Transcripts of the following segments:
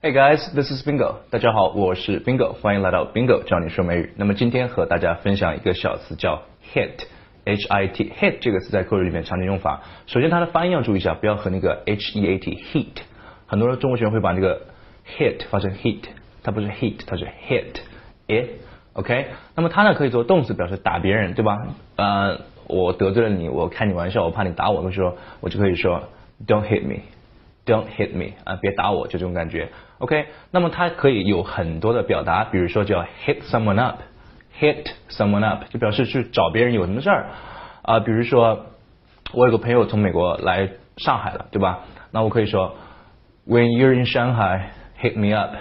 Hey guys, this is Bingo。大家好，我是 Bingo，欢迎来到 Bingo 教你说美语。那么今天和大家分享一个小词叫 hit，h i t hit 这个词在口语里面常见用法。首先它的发音要注意一下，不要和那个 h e a t heat。很多中国学生会把那个 hit 发成 heat，它不是 heat，它是 hit it。OK，那么它呢可以做动词，表示打别人，对吧？呃，我得罪了你，我开你玩笑，我怕你打我的时候，我就可以说 Don't hit me。Don't hit me 啊，别打我，就这种感觉。OK，那么它可以有很多的表达，比如说叫 hit someone up，hit someone up 就表示去找别人有什么事儿啊。比如说我有个朋友从美国来上海了，对吧？那我可以说 When you're in Shanghai, hit me up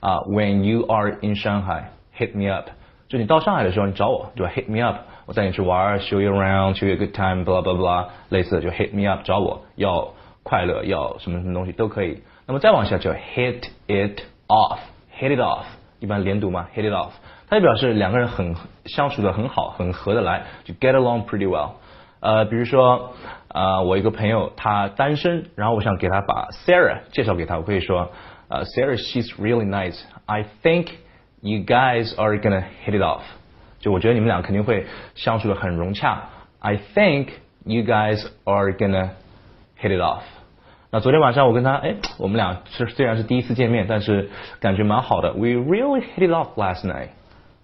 啊。When you are in Shanghai, hit me up。就你到上海的时候，你找我，对吧？Hit me up，我带你去玩，show you around，show you a good time，blah blah blah，类似的就 hit me up，找我要。快乐要什么什么东西都可以。那么再往下叫 hit it off，hit it off，一般连读嘛，hit it off，它就表示两个人很相处的很好，很合得来，就 get along pretty well。呃，比如说，呃，我一个朋友他单身，然后我想给他把 Sarah 介绍给他，我可以说，呃，Sarah she's really nice. I think you guys are gonna hit it off。就我觉得你们俩肯定会相处的很融洽。I think you guys are gonna hit it off。 昨天晚上我跟他，哎，我们俩是虽然是第一次见面，但是感觉蛮好的。We really hit it off last night.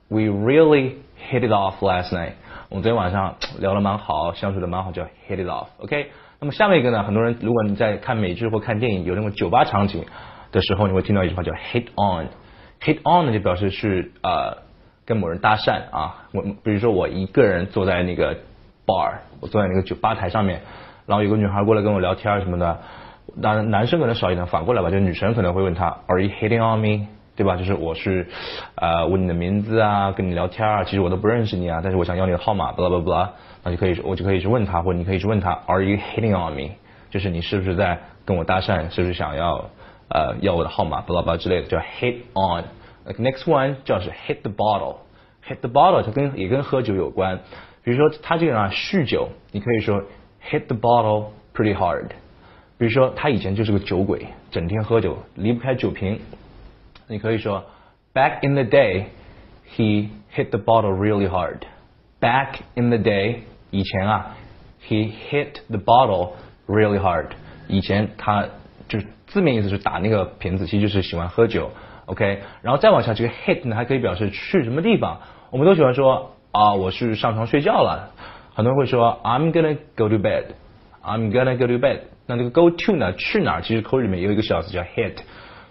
We really hit it off last night. 我们昨天晚上聊得蛮好，相处的蛮好，叫 hit it off. OK。那么下面一个呢，很多人如果你在看美剧或看电影有那种酒吧场景的时候，你会听到一句话叫 hit on。hit on 呢就表示是呃跟某人搭讪啊。我比如说我一个人坐在那个 bar，我坐在那个酒吧台上面，然后有个女孩过来跟我聊天什么的。当然，男生可能少一点，反过来吧，就女生可能会问他，Are you hitting on me？对吧？就是我是呃问你的名字啊，跟你聊天啊，其实我都不认识你啊，但是我想要你的号码，blah blah blah，那就可以我就可以去问他，或者你可以去问他，Are you hitting on me？就是你是不是在跟我搭讪，是不是想要呃要我的号码，blah blah 之类的，叫 hit on。Next one 叫是 hit the bottle，hit the bottle 它跟也跟喝酒有关，比如说他这个人啊酗酒，你可以说 hit the bottle pretty hard。比如说，他以前就是个酒鬼，整天喝酒，离不开酒瓶。你可以说，Back in the day, he hit the bottle really hard. Back in the day，以前啊，he hit the bottle really hard。以前他就是字面意思是打那个瓶子，其实就是喜欢喝酒。OK，然后再往下，这个 hit 呢还可以表示去什么地方。我们都喜欢说啊，我是上床睡觉了。很多人会说，I'm gonna go to bed. I'm gonna go to bed. 那这个 go to 呢？去哪儿？其实口语里面也有一个小词叫 hit，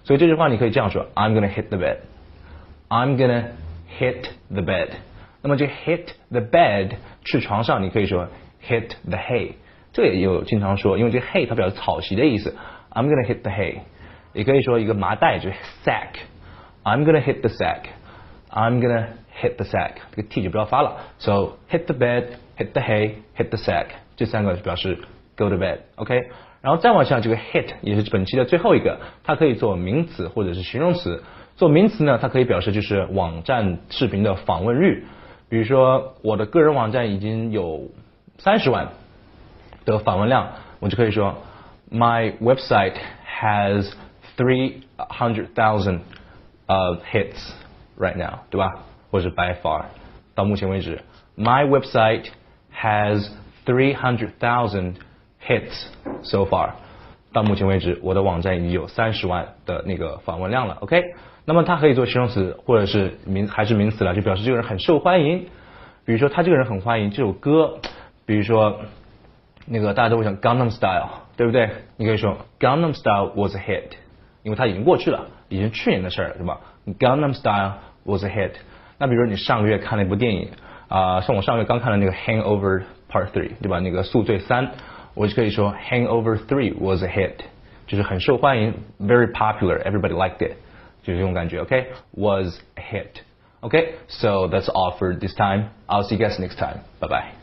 所以这句话你可以这样说：I'm gonna hit the bed。I'm gonna hit the bed。那么这 hit the bed 去床上，你可以说 hit the hay。这也有经常说，因为这 hay 它表示草席的意思。I'm gonna hit the hay。也可以说一个麻袋就是 sack。I'm gonna hit the sack。I'm gonna hit the sack。这个 t 就不要发了。So hit the bed, hit the hay, hit the sack。这三个表示 go to bed，OK， 然后再往下这个 hit 也是本期的最后一个，它可以做名词或者是形容词。做名词呢，它可以表示就是网站视频的访问率，比如说我的个人网站已经有三十万的访问量，我就可以说 My website has three hundred thousand of hits right now，对吧？或者 by far，到目前为止，My website has three hundred thousand hits so far，到目前为止，我的网站已经有三十万的那个访问量了。OK，那么它可以做形容词或者是名还是名词了，就表示这个人很受欢迎。比如说他这个人很欢迎，这首歌，比如说那个大家都会想 Gangnam Style，对不对？你可以说 Gangnam Style was a hit，因为它已经过去了，已经去年的事儿了，是吧？Gangnam Style was a hit。那比如说你上个月看了一部电影啊，像我上个月刚看了那个 Hangover Part Three，对吧？那个宿醉三。我就可以说 Hangover Three was a hit，就是很受欢迎，very popular，everybody liked it，就是这种感觉，OK，was a hit。Okay, so that's all for this time. I'll see you guys next time. Bye bye.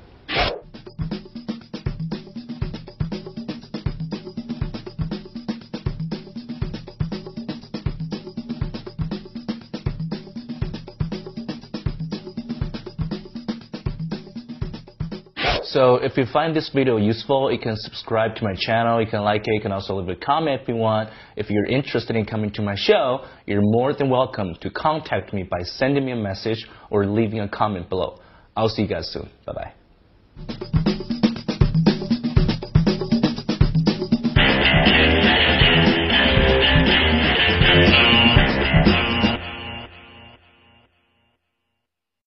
So if you find this video useful, you can subscribe to my channel, you can like it, you can also leave a comment if you want. If you're interested in coming to my show, you're more than welcome to contact me by sending me a message or leaving a comment below. I'll see you guys soon. Bye bye.